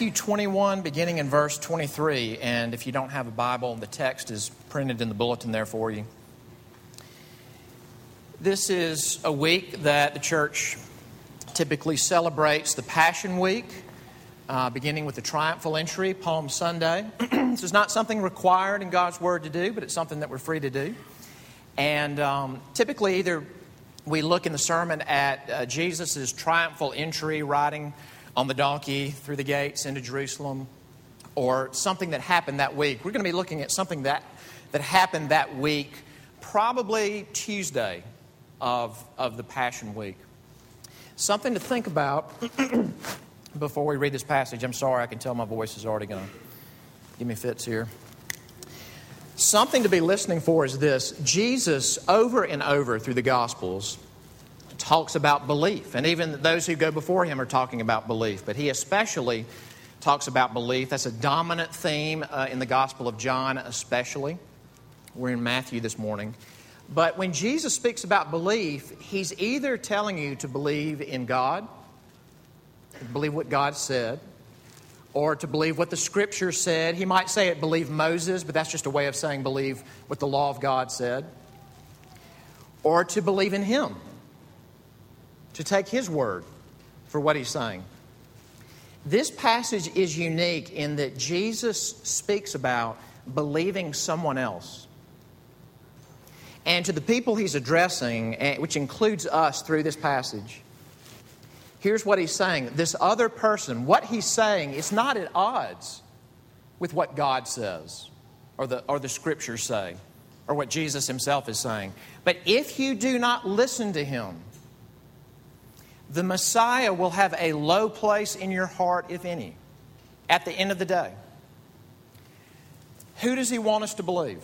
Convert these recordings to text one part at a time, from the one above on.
Matthew 21, beginning in verse 23. And if you don't have a Bible, the text is printed in the bulletin there for you. This is a week that the church typically celebrates the Passion Week, uh, beginning with the triumphal entry, Palm Sunday. this is not something required in God's Word to do, but it's something that we're free to do. And um, typically, either we look in the sermon at uh, Jesus' triumphal entry, riding on the donkey through the gates into Jerusalem, or something that happened that week. We're going to be looking at something that, that happened that week, probably Tuesday of, of the Passion Week. Something to think about before we read this passage. I'm sorry, I can tell my voice is already going to give me fits here. Something to be listening for is this Jesus, over and over through the Gospels, talks about belief. And even those who go before him are talking about belief. But he especially talks about belief. That's a dominant theme uh, in the Gospel of John, especially. We're in Matthew this morning. But when Jesus speaks about belief, he's either telling you to believe in God, believe what God said, or to believe what the Scripture said. He might say it, believe Moses, but that's just a way of saying believe what the law of God said, or to believe in Him, to take His word for what He's saying. This passage is unique in that Jesus speaks about believing someone else. And to the people he's addressing, eh, which includes us through this passage, here's what he's saying. This other person, what he's saying is not at odds with what God says or the, or the scriptures say or what Jesus himself is saying. But if you do not listen to him, the Messiah will have a low place in your heart, if any, at the end of the day. Who does he want us to believe?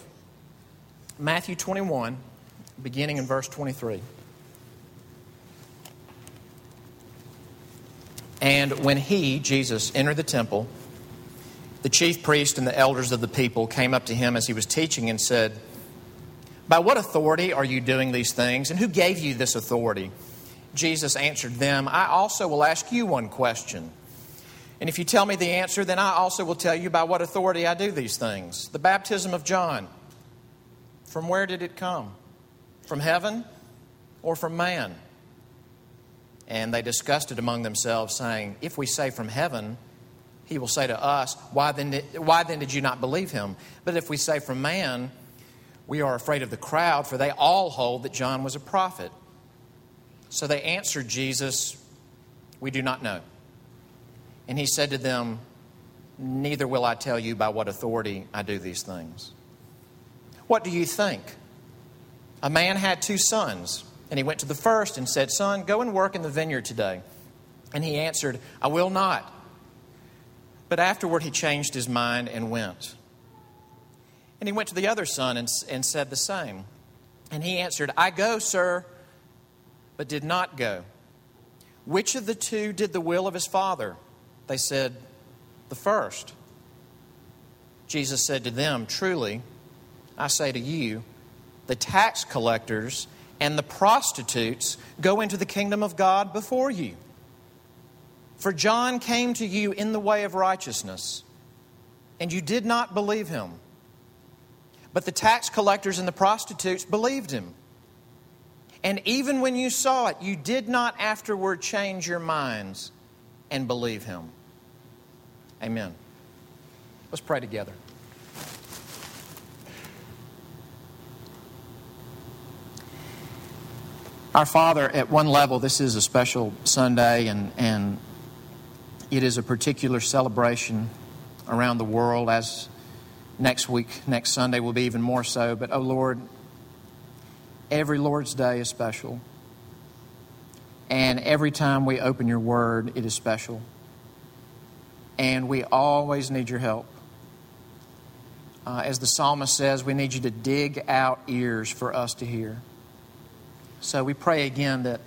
Matthew 21, beginning in verse 23. And when he, Jesus, entered the temple, the chief priest and the elders of the people came up to him as he was teaching and said, By what authority are you doing these things, and who gave you this authority? Jesus answered them, I also will ask you one question. And if you tell me the answer, then I also will tell you by what authority I do these things. The baptism of John. From where did it come? From heaven or from man? And they discussed it among themselves, saying, If we say from heaven, he will say to us, why then, did, why then did you not believe him? But if we say from man, we are afraid of the crowd, for they all hold that John was a prophet. So they answered Jesus, We do not know. And he said to them, Neither will I tell you by what authority I do these things. What do you think? A man had two sons, and he went to the first and said, Son, go and work in the vineyard today. And he answered, I will not. But afterward he changed his mind and went. And he went to the other son and, and said the same. And he answered, I go, sir, but did not go. Which of the two did the will of his father? They said, The first. Jesus said to them, Truly, I say to you, the tax collectors and the prostitutes go into the kingdom of God before you. For John came to you in the way of righteousness, and you did not believe him. But the tax collectors and the prostitutes believed him. And even when you saw it, you did not afterward change your minds and believe him. Amen. Let's pray together. Our Father, at one level, this is a special Sunday, and, and it is a particular celebration around the world, as next week, next Sunday will be even more so. But, oh Lord, every Lord's Day is special. And every time we open your word, it is special. And we always need your help. Uh, as the psalmist says, we need you to dig out ears for us to hear. So we pray again that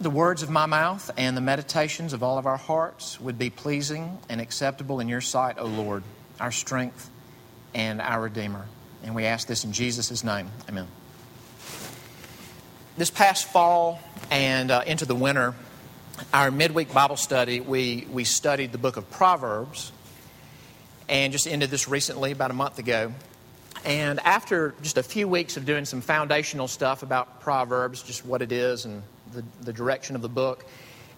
the words of my mouth and the meditations of all of our hearts would be pleasing and acceptable in your sight, O Lord, our strength and our Redeemer. And we ask this in Jesus' name. Amen. This past fall and uh, into the winter, our midweek Bible study, we, we studied the book of Proverbs and just ended this recently, about a month ago. And after just a few weeks of doing some foundational stuff about Proverbs, just what it is and the, the direction of the book,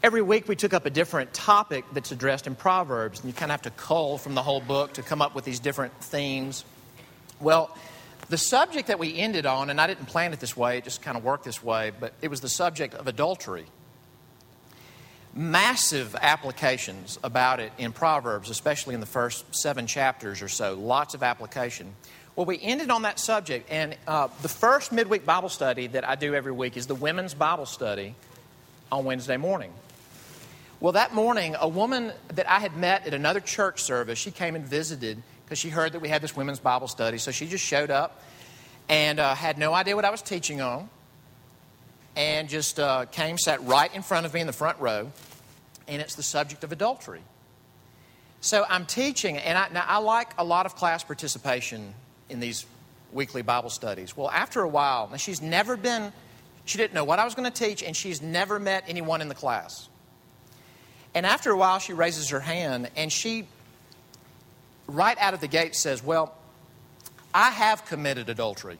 every week we took up a different topic that's addressed in Proverbs. And you kind of have to cull from the whole book to come up with these different themes. Well, the subject that we ended on, and I didn't plan it this way, it just kind of worked this way, but it was the subject of adultery massive applications about it in Proverbs, especially in the first seven chapters or so. Lots of application. Well, we ended on that subject, and uh, the first midweek Bible study that I do every week is the women's Bible study on Wednesday morning. Well, that morning, a woman that I had met at another church service, she came and visited because she heard that we had this women's Bible study. So she just showed up and uh, had no idea what I was teaching on and just uh, came, sat right in front of me in the front row, and it's the subject of adultery. So I'm teaching, and I, now I like a lot of class participation in these weekly Bible studies. Well, after a while, now she's never been, she didn't know what I was going to teach, and she's never met anyone in the class. And after a while, she raises her hand, and she, right out of the gate, says, Well, I have committed adultery.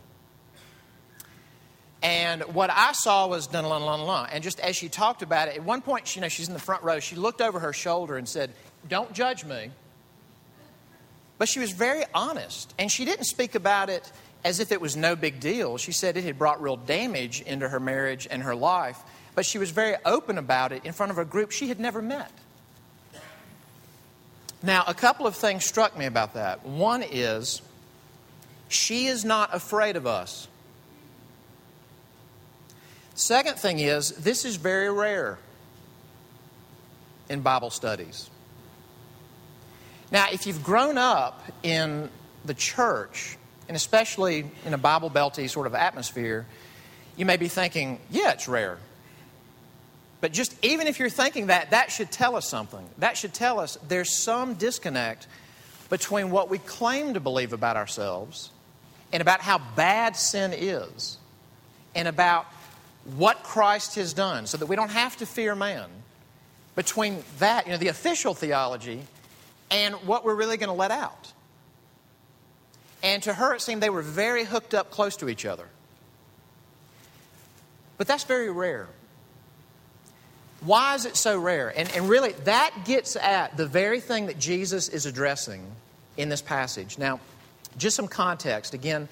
And what I saw was dun dun dun dun. And just as she talked about it, at one point, you know, she's in the front row. She looked over her shoulder and said, "Don't judge me." But she was very honest, and she didn't speak about it as if it was no big deal. She said it had brought real damage into her marriage and her life, but she was very open about it in front of a group she had never met. Now, a couple of things struck me about that. One is she is not afraid of us. Second thing is, this is very rare in Bible studies. Now, if you've grown up in the church, and especially in a Bible belty sort of atmosphere, you may be thinking, yeah, it's rare. But just even if you're thinking that, that should tell us something. That should tell us there's some disconnect between what we claim to believe about ourselves and about how bad sin is and about what Christ has done so that we don't have to fear man. Between that, you know, the official theology and what we're really going to let out. And to her, it seemed they were very hooked up close to each other. But that's very rare. Why is it so rare? And, and really, that gets at the very thing that Jesus is addressing in this passage. Now, just some context. Again,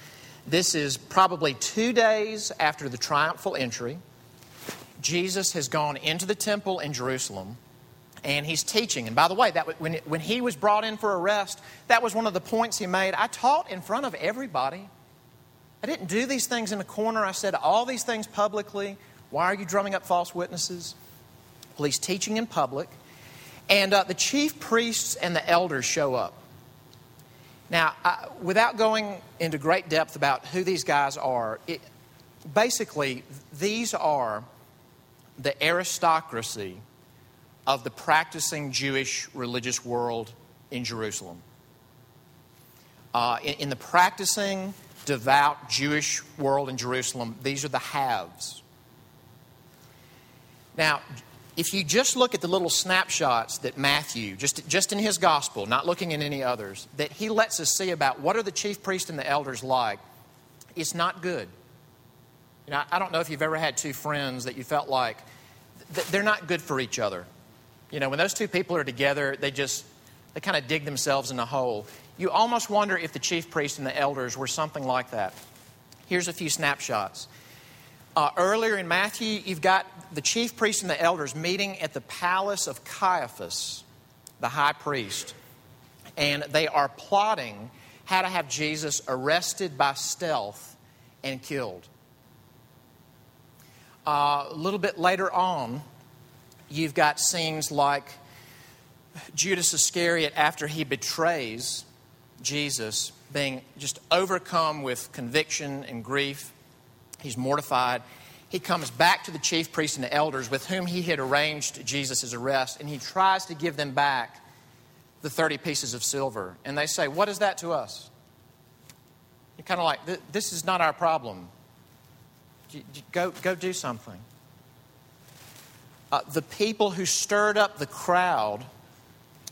this is probably two days after the triumphal entry. Jesus has gone into the temple in Jerusalem and he's teaching. And by the way, that when, when he was brought in for arrest, that was one of the points he made. I taught in front of everybody. I didn't do these things in a corner. I said all these things publicly. Why are you drumming up false witnesses? Well, he's teaching in public. And uh, the chief priests and the elders show up. Now, without going into great depth about who these guys are, it, basically, these are the aristocracy of the practicing Jewish religious world in Jerusalem. Uh, in, in the practicing, devout Jewish world in Jerusalem, these are the haves. Now, if you just look at the little snapshots that Matthew, just, just in his gospel, not looking in any others, that he lets us see about what are the chief priests and the elders like, it's not good. You know, I don't know if you've ever had two friends that you felt like they're not good for each other. You know, when those two people are together, they just, they kind of dig themselves in a hole. You almost wonder if the chief priests and the elders were something like that. Here's a few snapshots. Uh, earlier in Matthew, you've got the chief priests and the elders meeting at the palace of Caiaphas, the high priest, and they are plotting how to have Jesus arrested by stealth and killed. Uh, a little bit later on, you've got scenes like Judas Iscariot, after he betrays Jesus, being just overcome with conviction and grief He's mortified. He comes back to the chief priests and the elders with whom he had arranged Jesus' arrest, and he tries to give them back the 30 pieces of silver. And they say, What is that to us? You're kind of like, This is not our problem. Go, go do something. uh, the people who stirred up the crowd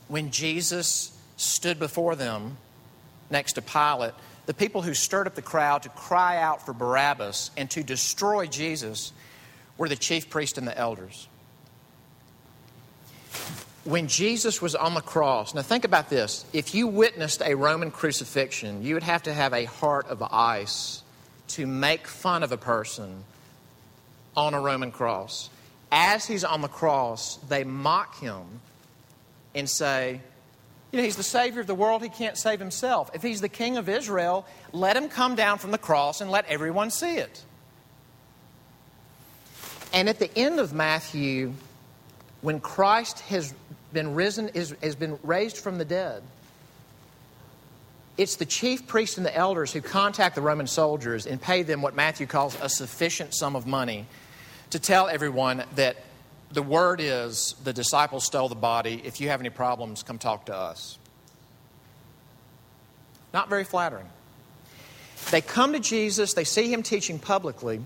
when Jesus stood before them next to Pilate, the people who stirred up the crowd to cry out for Barabbas and to destroy Jesus were the chief priest and the elders. When Jesus was on the cross, now think about this. If you witnessed a Roman crucifixion, you would have to have a heart of ice to make fun of a person on a Roman cross. As he's on the cross, they mock him and say, you know, he's the Savior of the world. He can't save himself. If he's the King of Israel, let him come down from the cross and let everyone see it. And at the end of Matthew, when Christ has been risen, is, has been raised from the dead, it's the chief priests and the elders who contact the Roman soldiers and pay them what Matthew calls a sufficient sum of money to tell everyone that the word is the disciples stole the body. If you have any problems, come talk to us. Not very flattering. They come to Jesus, they see him teaching publicly,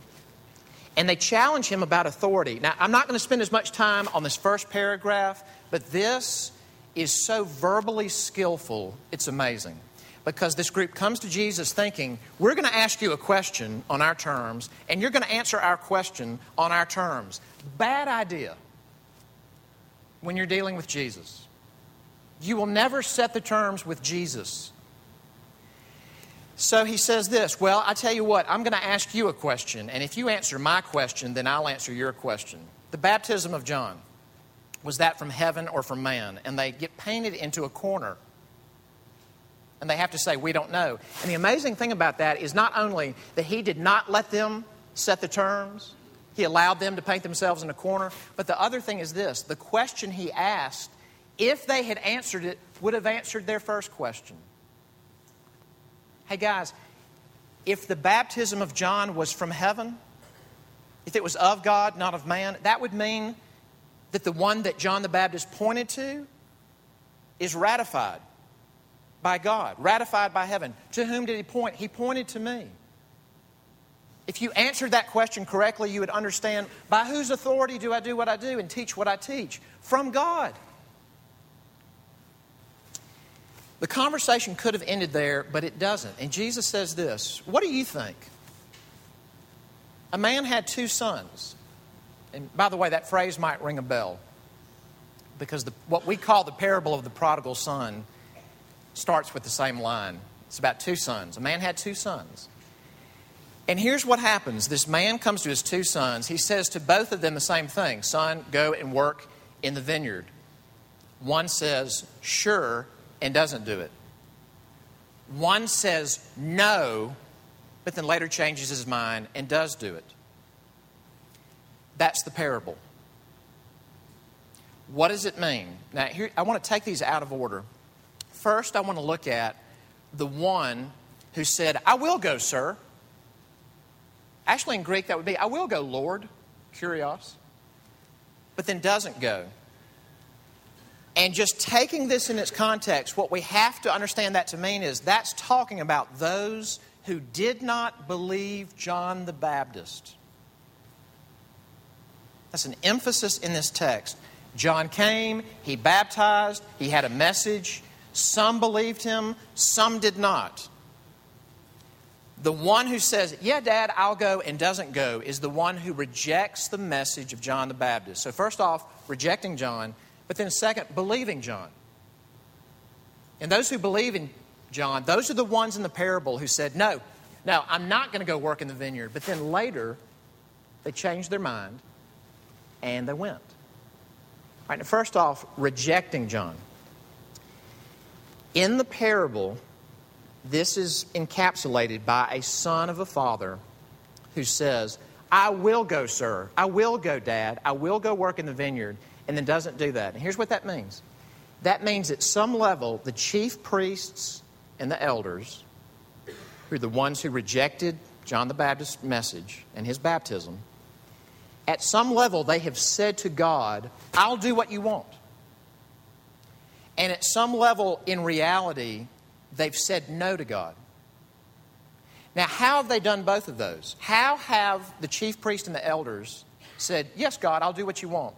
and they challenge him about authority. Now, I'm not going to spend as much time on this first paragraph, but this is so verbally skillful, it's amazing because this group comes to Jesus thinking, we're going to ask you a question on our terms, and you're going to answer our question on our terms. Bad idea when you're dealing with Jesus. You will never set the terms with Jesus. So he says this Well, I tell you what, I'm going to ask you a question, and if you answer my question, then I'll answer your question. The baptism of John, was that from heaven or from man? And they get painted into a corner and they have to say, We don't know. And the amazing thing about that is not only that he did not let them set the terms, he allowed them to paint themselves in a corner, but the other thing is this the question he asked, if they had answered it, would have answered their first question. Hey guys, if the baptism of John was from heaven, if it was of God, not of man, that would mean that the one that John the Baptist pointed to is ratified by God, ratified by heaven. To whom did he point? He pointed to me. If you answered that question correctly, you would understand by whose authority do I do what I do and teach what I teach? From God. The conversation could have ended there, but it doesn't. And Jesus says this What do you think? A man had two sons. And by the way, that phrase might ring a bell because the, what we call the parable of the prodigal son starts with the same line. It's about two sons. A man had two sons. And here's what happens this man comes to his two sons. He says to both of them the same thing Son, go and work in the vineyard. One says, Sure, and doesn't do it. One says, No, but then later changes his mind and does do it. That's the parable. What does it mean? Now, here, I want to take these out of order. First, I want to look at the one who said, I will go, sir. Actually, in Greek, that would be, I will go, Lord, kurios, but then doesn't go. And just taking this in its context, what we have to understand that to mean is that's talking about those who did not believe John the Baptist. That's an emphasis in this text. John came, he baptized, he had a message, some believed him, some did not. The one who says, Yeah, Dad, I'll go, and doesn't go is the one who rejects the message of John the Baptist. So, first off, rejecting John, but then, second, believing John. And those who believe in John, those are the ones in the parable who said, No, no, I'm not going to go work in the vineyard. But then later, they changed their mind and they went. All right, now, first off, rejecting John. In the parable, this is encapsulated by a son of a father who says, I will go, sir. I will go, dad. I will go work in the vineyard, and then doesn't do that. And here's what that means that means at some level, the chief priests and the elders, who are the ones who rejected John the Baptist's message and his baptism, at some level, they have said to God, I'll do what you want. And at some level, in reality, they've said no to God. Now, how have they done both of those? How have the chief priest and the elders said, Yes, God, I'll do what you want?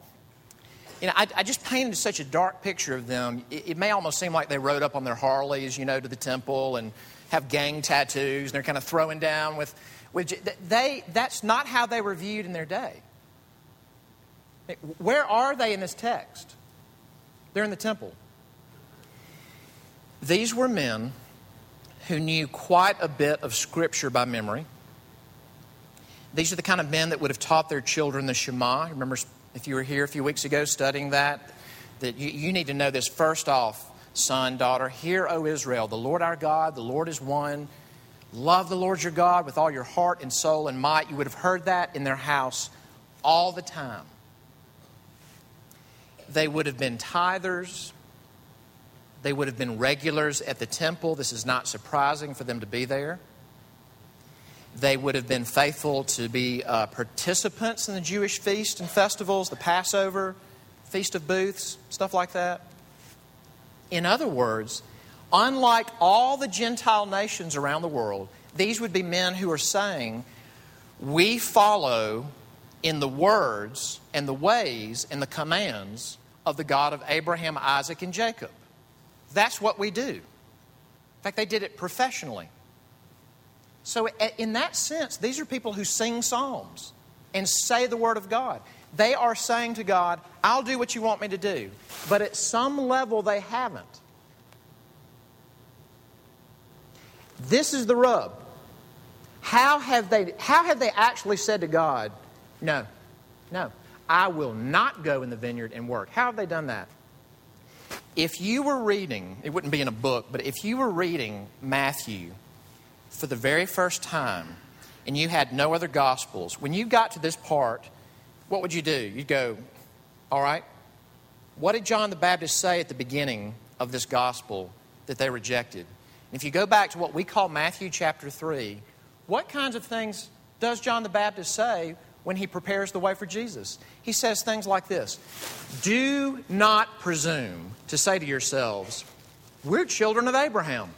you know, I, I, just painted such a dark picture of them. It, it, may almost seem like they rode up on their Harleys, you know, to the temple and have gang tattoos, and they're kind of throwing down with, with they. That's not how they were viewed in their day. Where are they in this text? They're in the temple. These were men who knew quite a bit of Scripture by memory. These are the kind of men that would have taught their children the Shema. Remember, if you were here a few weeks ago studying that, that you, you need to know this first off, son, daughter. Hear, O Israel, the Lord our God, the Lord is one. Love the Lord your God with all your heart and soul and might. You would have heard that in their house all the time. They would have been tithers. They would have been regulars at the temple. This is not surprising for them to be there. They would have been faithful to be uh, participants in the Jewish feast and festivals, the Passover, Feast of Booths, stuff like that. In other words, unlike all the Gentile nations around the world, these would be men who are saying, We follow in the words and the ways and the commands of the God of Abraham, Isaac, and Jacob. That's what we do. In fact, they did it professionally. So, in that sense, these are people who sing psalms and say the Word of God. They are saying to God, I'll do what you want me to do. But at some level, they haven't. This is the rub. How have they, how have they actually said to God, No, no, I will not go in the vineyard and work? How have they done that? If you were reading, it wouldn't be in a book, but if you were reading Matthew for the very first time and you had no other gospels, when you got to this part, what would you do? You'd go, All right, what did John the Baptist say at the beginning of this gospel that they rejected? And If you go back to what we call Matthew chapter 3, what kinds of things does John the Baptist say when he prepares the way for Jesus? He says things like this Do not presume to say to yourselves, We're children of Abraham.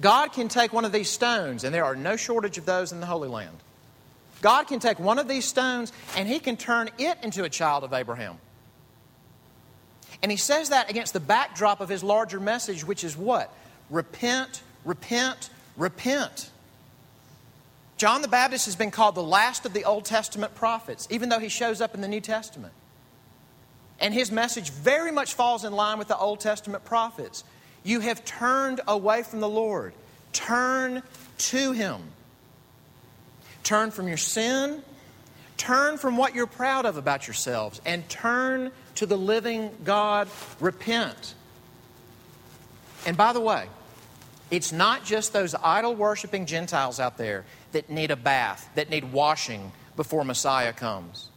God can take one of these stones, and there are no shortage of those in the Holy Land. God can take one of these stones and he can turn it into a child of Abraham. And he says that against the backdrop of his larger message, which is what? Repent, repent, repent. John the Baptist has been called the last of the Old Testament prophets, even though he shows up in the New Testament. And his message very much falls in line with the Old Testament prophets. You have turned away from the Lord. Turn to Him. Turn from your sin. Turn from what you're proud of about yourselves and turn to the living God. Repent. And by the way, it's not just those idol worshiping Gentiles out there that need a bath, that need washing before Messiah comes.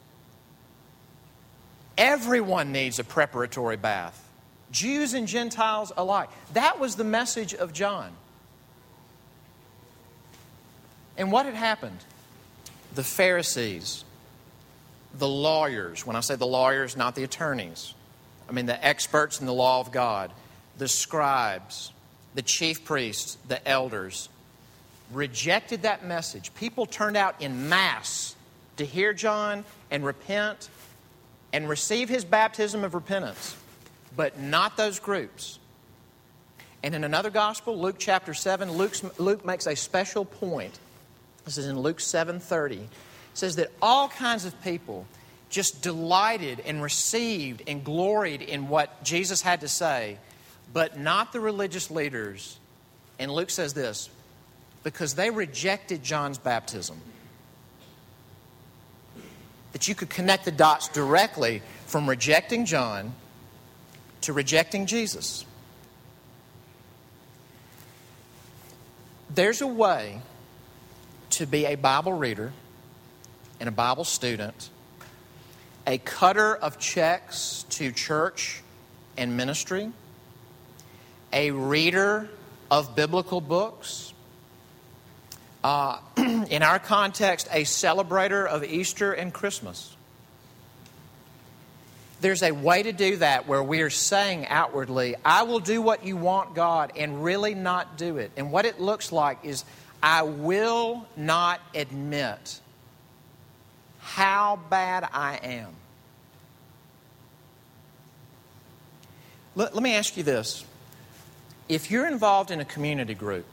Everyone needs a preparatory bath. Jews and Gentiles alike. That was the message of John. And what had happened? The Pharisees, the lawyers, when I say the lawyers, not the attorneys, I mean the experts in the law of God, the scribes, the chief priests, the elders, rejected that message. People turned out in mass to hear John and repent and receive his baptism of repentance but not those groups. And in another gospel, Luke chapter 7, Luke's, Luke makes a special point. This is in Luke 7:30. It says that all kinds of people just delighted and received and gloried in what Jesus had to say, but not the religious leaders. And Luke says this, because they rejected John's baptism. That you could connect the dots directly from rejecting John to rejecting Jesus. There's a way to be a Bible reader and a Bible student, a cutter of checks to church and ministry, a reader of biblical books, uh, in our context, a celebrator of Easter and Christmas. There's a way to do that where we are saying outwardly, I will do what you want, God, and really not do it. And what it looks like is, I will not admit how bad I am. let, let me ask you this. If you're involved in a community group,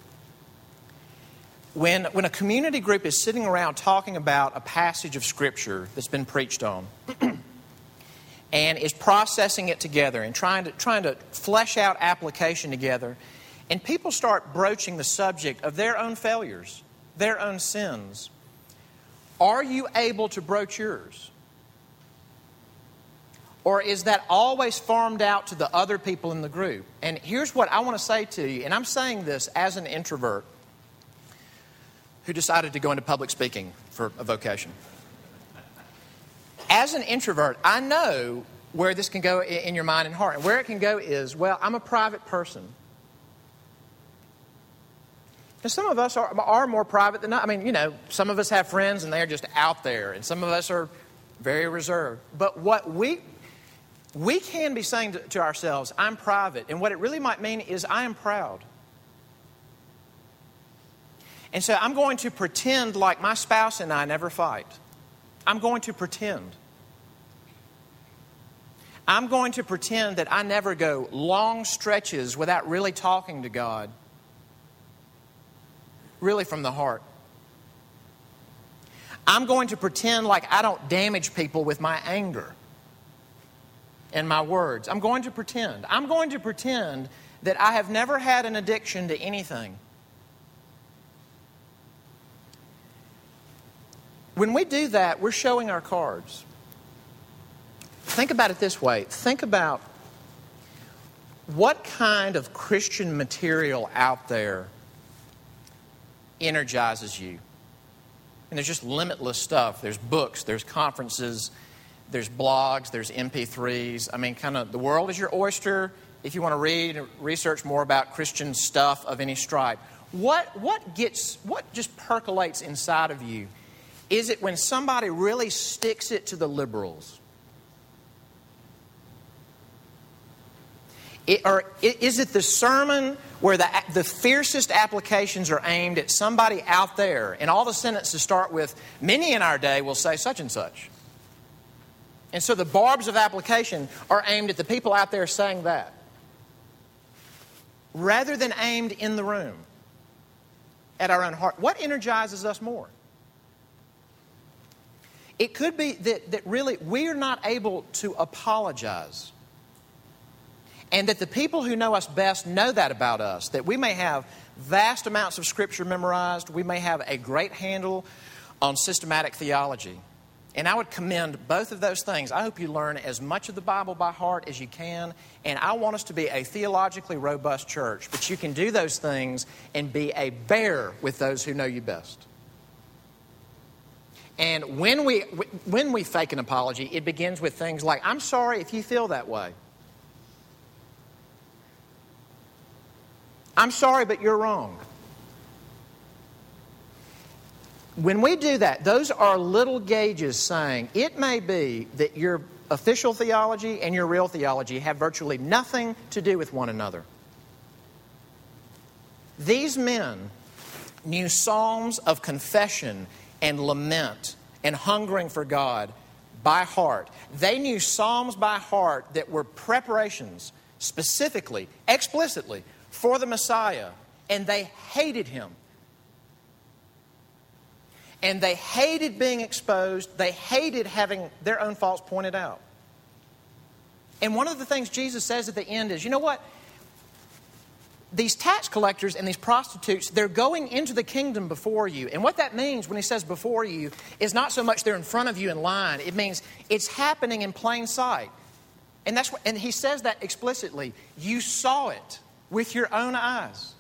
when, when a community group is sitting around talking about a passage of Scripture that's been preached on, and is processing it together and trying to, trying to flesh out application together, and people start broaching the subject of their own failures, their own sins, are you able to broach yours? Or is that always farmed out to the other people in the group? And here's what I want to say to you, and I'm saying this as an introvert who decided to go into public speaking for a vocation. As an introvert, I know where this can go in your mind and heart. And where it can go is, well, I'm a private person. And some of us are, are more private than I mean, you know, some of us have friends and they're just out there, and some of us are very reserved. But what we we can be saying to, ourselves, I'm private. And what it really might mean is, I am proud. And so I'm going to pretend like my spouse and I never fight. I'm going to pretend. I'm going to pretend that I never go long stretches without really talking to God, really from the heart. I'm going to pretend like I don't damage people with my anger and my words. I'm going to pretend. I'm going to pretend that I have never had an addiction to anything. When we do that, we're showing our cards. Think about it this way think about what kind of Christian material out there energizes you. And there's just limitless stuff. There's books, there's conferences, there's blogs, there's MP3s. I mean, kind of the world is your oyster if you want to read and research more about Christian stuff of any stripe. What, what gets, what just percolates inside of you is it when somebody really sticks it to the liberals? It, or is it the sermon where the, the fiercest applications are aimed at somebody out there, and all the sentences start with, many in our day will say such and such? And so the barbs of application are aimed at the people out there saying that, rather than aimed in the room at our own heart. What energizes us more? It could be that, that really we're not able to apologize. And that the people who know us best know that about us. That we may have vast amounts of Scripture memorized, we may have a great handle on systematic theology. And I would commend both of those things. I hope you learn as much of the Bible by heart as you can. And I want us to be a theologically robust church. But you can do those things and be a bear with those who know you best. And when we, when we fake an apology, it begins with things like, I'm sorry if you feel that way. I'm sorry, but you're wrong. When we do that, those are little gauges saying it may be that your official theology and your real theology have virtually nothing to do with one another. These men knew psalms of confession and lament and hungering for God by heart. They knew Psalms by heart that were preparations specifically, explicitly for the Messiah, and they hated him. And they hated being exposed, they hated having their own faults pointed out. And one of the things Jesus says at the end is you know what? these tax collectors and these prostitutes, they're going into the kingdom before you. And what that means when he says before you is not so much they're in front of you in line, it means it's happening in plain sight. And, that's what, and he says that explicitly. You saw it with your own eyes.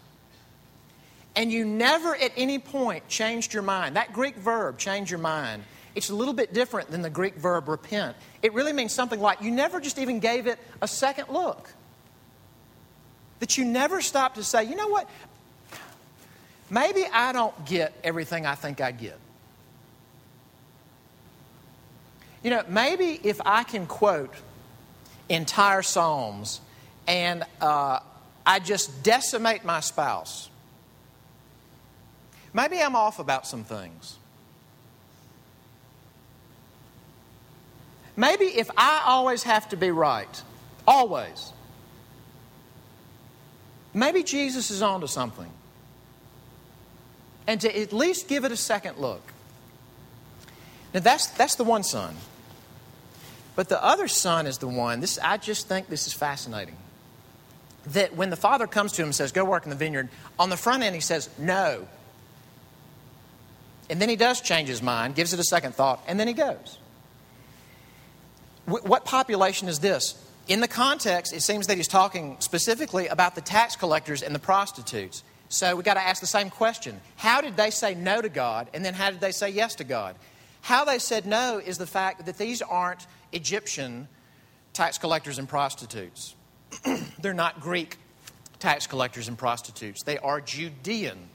And you never at any point changed your mind. That Greek verb, change your mind, it's a little bit different than the Greek verb repent. It really means something like you never just even gave it a second look that you never stop to say, you know what? Maybe I don't get everything I think I get. You know, maybe if I can quote entire Psalms and uh, I just decimate my spouse, maybe I'm off about some things. Maybe if I always have to be right, always, maybe Jesus is onto something. And to at least give it a second look. Now, that's, that's the one son. But the other son is the one, this, I just think this is fascinating. That when the father comes to him and says, Go work in the vineyard, on the front end he says, No. And then he does change his mind, gives it a second thought, and then he goes. What population is this? In the context, it seems that he's talking specifically about the tax collectors and the prostitutes. So we've got to ask the same question How did they say no to God, and then how did they say yes to God? How they said no is the fact that these aren't Egyptian tax collectors and prostitutes. They're not Greek tax collectors and prostitutes. They are Judean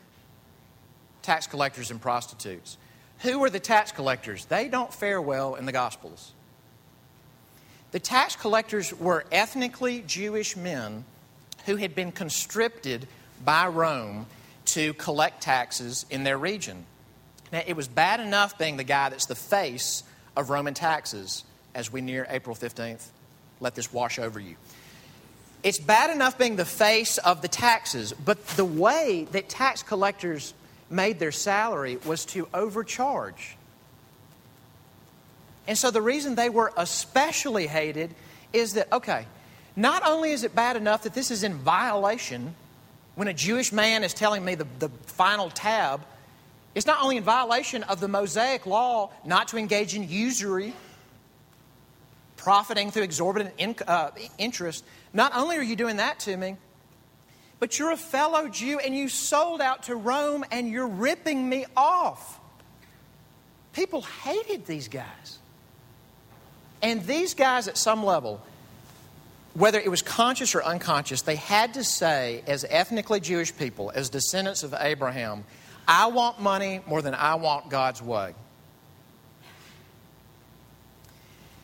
tax collectors and prostitutes. Who are the tax collectors? They don't fare well in the Gospels. The tax collectors were ethnically Jewish men who had been conscripted by Rome to collect taxes in their region. Now, it was bad enough being the guy that's the face of Roman taxes as we near April 15th. Let this wash over you. It's bad enough being the face of the taxes, but the way that tax collectors made their salary was to overcharge. And so the reason they were especially hated is that, okay, not only is it bad enough that this is in violation when a Jewish man is telling me the, the final tab, it's not only in violation of the Mosaic law not to engage in usury, profiting through exorbitant in, uh, interest. Not only are you doing that to me, but you're a fellow Jew and you sold out to Rome and you're ripping me off. People hated these guys. And these guys, at some level, whether it was conscious or unconscious, they had to say, as ethnically Jewish people, as descendants of Abraham, I want money more than I want God's way.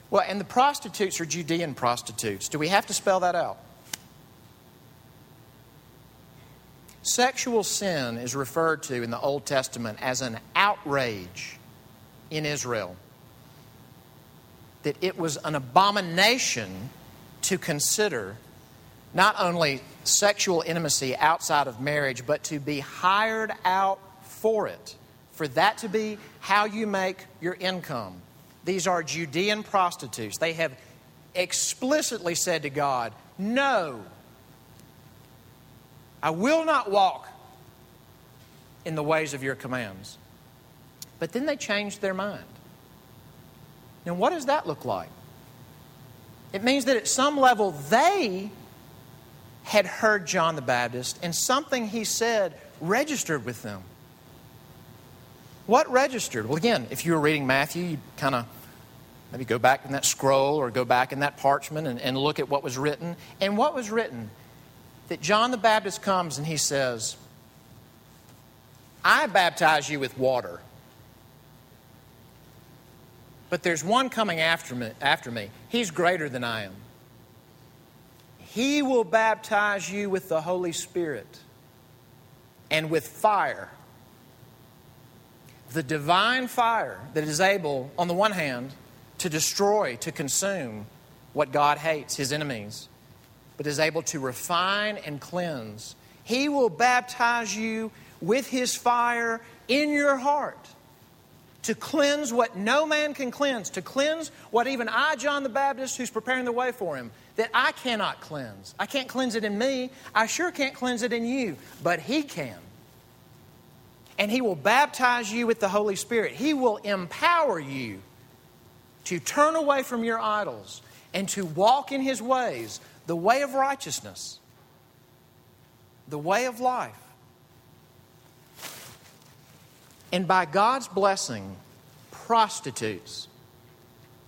Well, and the prostitutes are Judean prostitutes. Do we have to spell that out? Sexual sin is referred to in the Old Testament as an outrage in Israel. That it was an abomination to consider not only sexual intimacy outside of marriage, but to be hired out for it, for that to be how you make your income. These are Judean prostitutes. They have explicitly said to God, No, I will not walk in the ways of your commands. But then they changed their mind. Now, what does that look like? It means that at some level they had heard John the Baptist and something he said registered with them. What registered? Well, again, if you were reading Matthew, you'd kind of maybe go back in that scroll or go back in that parchment and, and look at what was written. And what was written? That John the Baptist comes and he says, I baptize you with water. But there's one coming after me, after me. He's greater than I am. He will baptize you with the Holy Spirit and with fire. The divine fire that is able, on the one hand, to destroy, to consume what God hates, his enemies but is able to refine and cleanse. He will baptize you with His fire in your heart to cleanse what no man can cleanse, to cleanse what even I, John the Baptist, who's preparing the way for Him, that I cannot cleanse. I can't cleanse it in me. I sure can't cleanse it in you, but He can. And He will baptize you with the Holy Spirit. He will empower you to turn away from your idols and to walk in His ways the way of righteousness, the way of life. And by God's blessing, prostitutes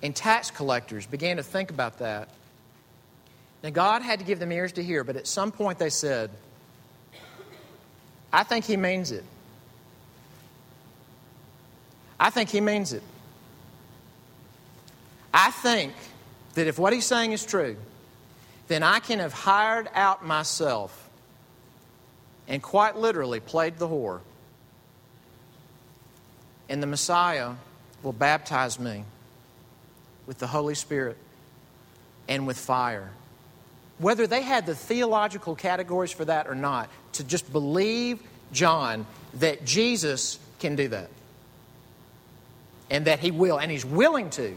and tax collectors began to think about that. Now, God had to give them ears to hear, but at some point they said, I think He means it. I think He means it. I think that if what He's saying is true, then I can have hired out myself and quite literally played the whore. And the Messiah will baptize me with the Holy Spirit and with fire. whether they had the theological categories for that or not, to just believe John that Jesus can do that. And that he will, and he's willing to.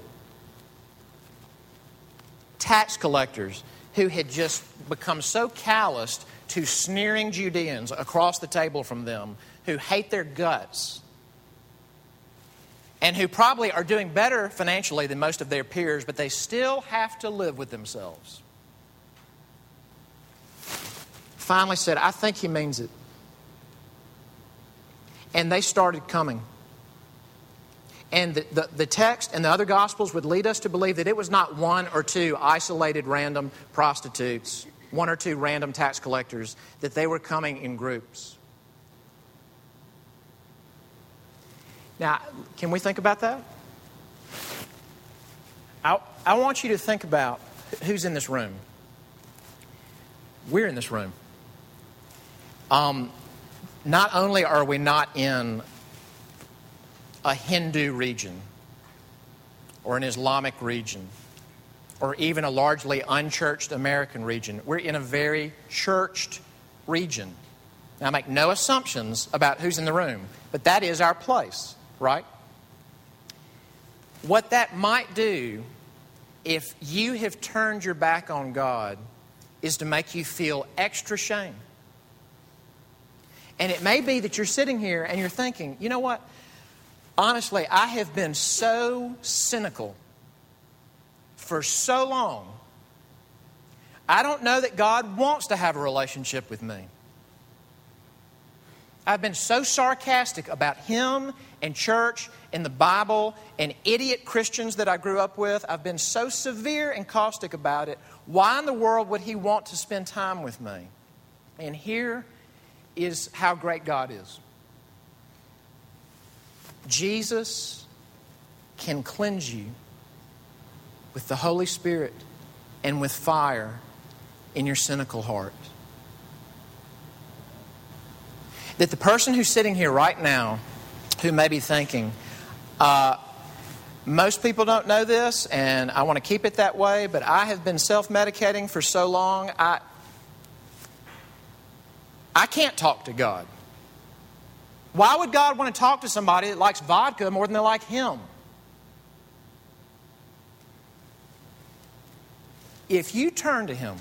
Tax collectors who had just become so calloused to sneering Judeans across the table from them who hate their guts and who probably are doing better financially than most of their peers, but they still have to live with themselves. Finally said, I think he means it. And they started coming. And the, the, the, text and the other gospels would lead us to believe that it was not one or two isolated random prostitutes, one or two random tax collectors, that they were coming in groups. Now, can we think about that? I, I want you to think about who's in this room. We're in this room. Um, not only are we not in a Hindu region or an Islamic region or even a largely unchurched American region, we're in a very churched region. Now, I make no assumptions about who's in the room, but that is our place right? What that might do if you have turned your back on God is to make you feel extra shame. And it may be that you're sitting here and you're thinking, you know what? Honestly, I have been so cynical for so long. I don't know that God wants to have a relationship with me. I've been so sarcastic about Him and church and the Bible and idiot Christians that I grew up with. I've been so severe and caustic about it. Why in the world would He want to spend time with me? And here is how great God is Jesus can cleanse you with the Holy Spirit and with fire in your cynical heart that the person who's sitting here right now who may be thinking, uh, most people don't know this, and I want to keep it that way, but I have been self medicating for so long, I, I can't talk to God. Why would God want to talk to somebody that likes vodka more than they like Him? If you turn to Him,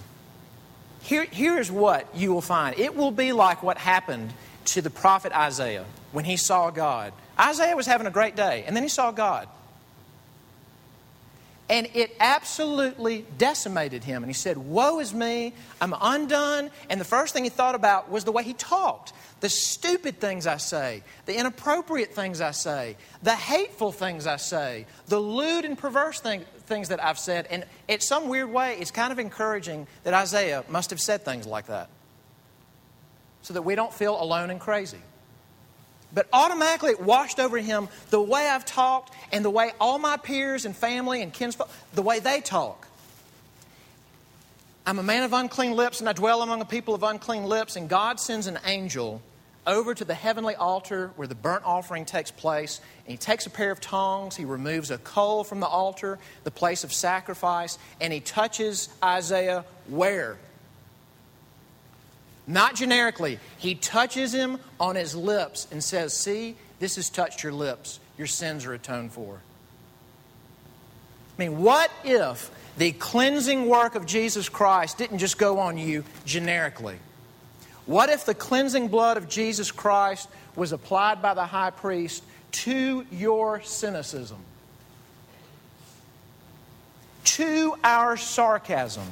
here, here's what you will find. It will be like what happened to the prophet Isaiah when he saw God. Isaiah was having a great day, and then he saw God. And it absolutely decimated him. And he said, Woe is me, I'm undone. And the first thing he thought about was the way he talked the stupid things I say, the inappropriate things I say, the hateful things I say, the lewd and perverse thing, things that I've said. And in some weird way, it's kind of encouraging that Isaiah must have said things like that so that we don't feel alone and crazy. But automatically it washed over him the way I've talked and the way all my peers and family and kinsfolk, the way they talk. I'm a man of unclean lips and I dwell among a people of unclean lips, and God sends an angel over to the heavenly altar where the burnt offering takes place, and he takes a pair of tongs, he removes a coal from the altar, the place of sacrifice, and he touches Isaiah where? Not generically. He touches him on his lips and says, See, this has touched your lips. Your sins are atoned for. I mean, what if the cleansing work of Jesus Christ didn't just go on you generically? What if the cleansing blood of Jesus Christ was applied by the high priest to your cynicism, to our sarcasm?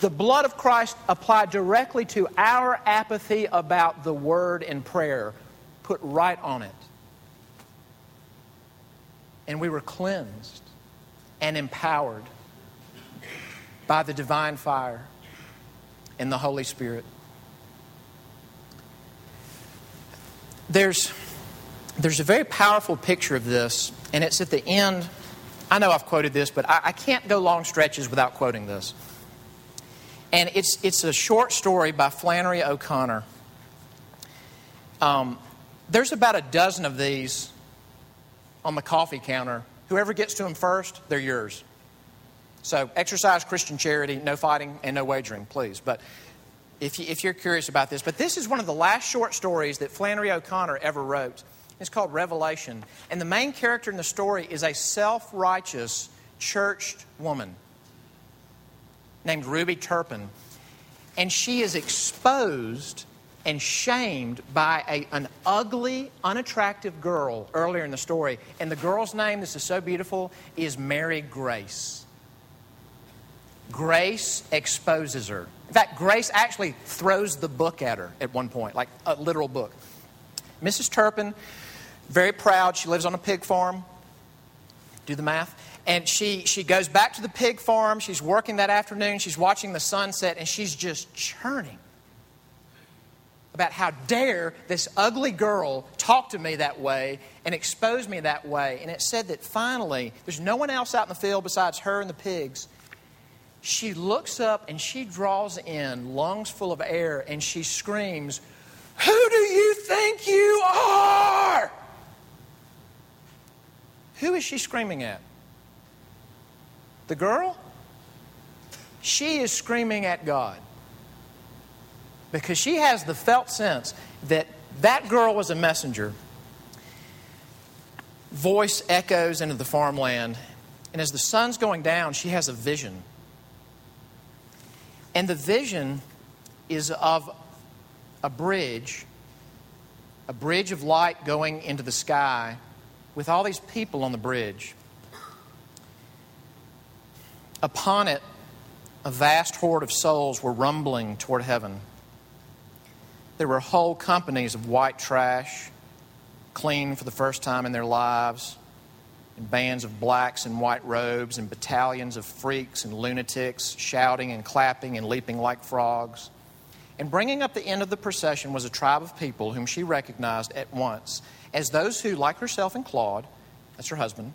The blood of Christ applied directly to our apathy about the word and prayer, put right on it. And we were cleansed and empowered by the divine fire and the Holy Spirit. There's, there's a very powerful picture of this, and it's at the end. I know I've quoted this, but I, I can't go long stretches without quoting this. And it's, it's a short story by Flannery O'Connor. Um, there's about a dozen of these on the coffee counter. Whoever gets to them first, they're yours. So exercise Christian charity, no fighting and no wagering, please. But if, you, if you're curious about this, but this is one of the last short stories that Flannery O'Connor ever wrote. It's called Revelation. And the main character in the story is a self righteous, churched woman named Ruby Turpin. And she is exposed and shamed by a, an ugly, unattractive girl earlier in the story. And the girl's name, this is so beautiful, is Mary Grace. Grace exposes her. In fact, Grace actually throws the book at her at one point, like a literal book. Mrs. Turpin, very proud, she lives on a pig farm. Do the math. And she, she goes back to the pig farm. She's working that afternoon. She's watching the sunset, and she's just churning about how dare this ugly girl talk to me that way and expose me that way. And it said that finally, there's no one else out in the field besides her and the pigs. She looks up and she draws in lungs full of air and she screams, Who do you think you are? Who is she screaming at? The girl? She is screaming at God because she has the felt sense that that girl was a messenger. Voice echoes into the farmland, and as the sun's going down, she has a vision. And the vision is of a bridge, a bridge of light going into the sky with all these people on the bridge. Upon it, a vast horde of souls were rumbling toward heaven. There were whole companies of white trash, clean for the first time in their lives, and bands of blacks in white robes, and battalions of freaks and lunatics shouting and clapping and leaping like frogs. And bringing up the end of the procession was a tribe of people whom she recognized at once as those who, like herself and Claude, that's her husband,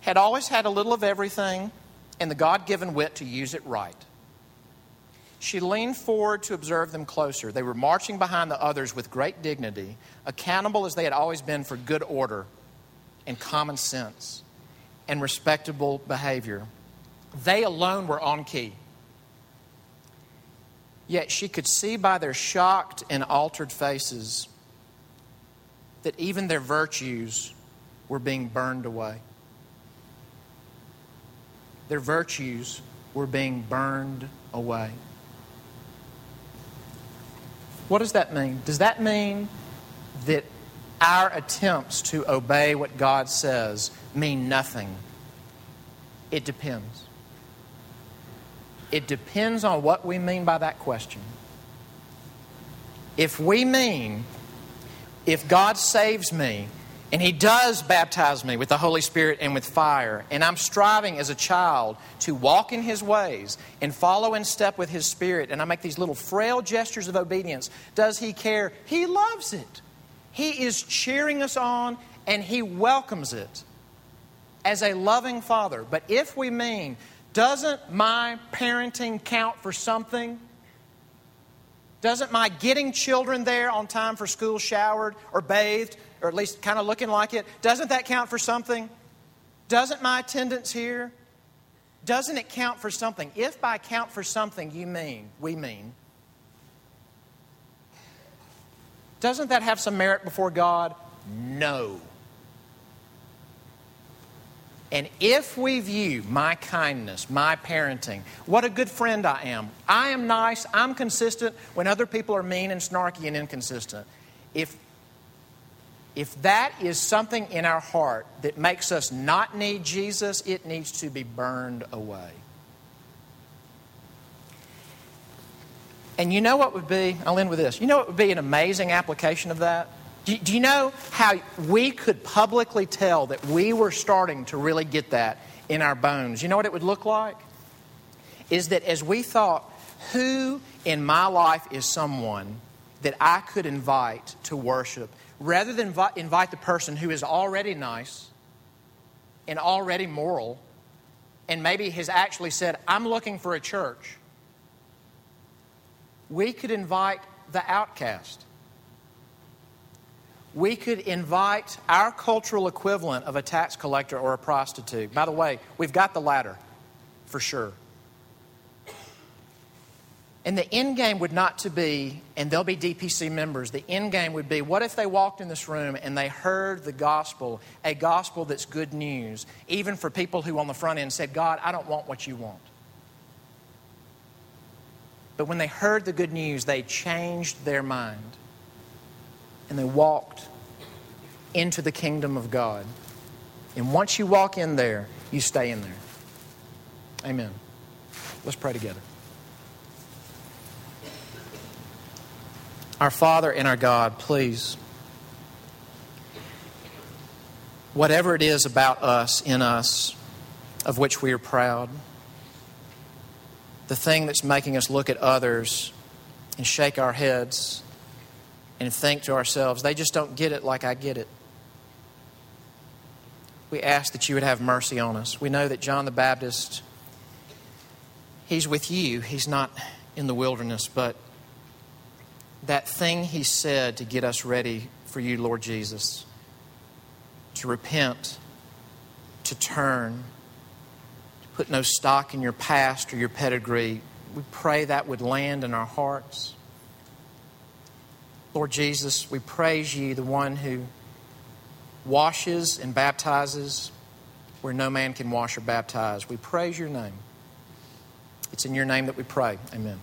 had always had a little of everything and the God given wit to use it right. She leaned forward to observe them closer. They were marching behind the others with great dignity, accountable as they had always been for good order and common sense and respectable behavior. They alone were on key. Yet she could see by their shocked and altered faces that even their virtues were being burned away. Their virtues were being burned away. What does that mean? Does that mean that our attempts to obey what God says mean nothing? It depends. It depends on what we mean by that question. If we mean, if God saves me, and He does baptize me with the Holy Spirit and with fire. And I'm striving as a child to walk in His ways and follow in step with His Spirit. And I make these little frail gestures of obedience. Does He care? He loves it. He is cheering us on and He welcomes it as a loving Father. But if we mean, doesn't my parenting count for something? Doesn't my getting children there on time for school showered or bathed or at least kind of looking like it, doesn't that count for something? Doesn't my attendance here? Doesn't it count for something? If by count for something you mean, we mean, doesn't that have some merit before God? No. And if we view my kindness, my parenting, what a good friend I am, I am nice, I'm consistent when other people are mean and snarky and inconsistent. If if that is something in our heart that makes us not need Jesus, it needs to be burned away. And you know what would be, I'll end with this. You know what would be an amazing application of that? Do, do you know how we could publicly tell that we were starting to really get that in our bones? You know what it would look like? Is that as we thought, who in my life is someone that I could invite to worship rather than invite the person who is already nice and already moral and maybe has actually said, I'm looking for a church, we could invite the outcast. We could invite our cultural equivalent of a tax collector or a prostitute. By the way, we've got the latter. for sure. And the end game would not to be, and they'll be DPC members, the end game would be what if they walked in this room and they heard the gospel, a gospel that's good news, even for people who on the front end said, God, I don't want what you want. But when they heard the good news, they changed their mind and they walked into the kingdom of God. And once you walk in there, you stay in there. Amen. Let's pray together. Our Father and our God, please, whatever it is about us, in us, of which we are proud, the thing that's making us look at others and shake our heads and think to ourselves, they just don't get it like I get it. We ask that you would have mercy on us. We know that John the Baptist, he's with you, he's not in the wilderness, but that thing he said to get us ready for you, Lord Jesus, to repent, to turn, to put no stock in your past or your pedigree. We pray that would land in our hearts. Lord Jesus, we praise you, the one who washes and baptizes where no man can wash or baptize. We praise your name. It's in your name that we pray. Amen.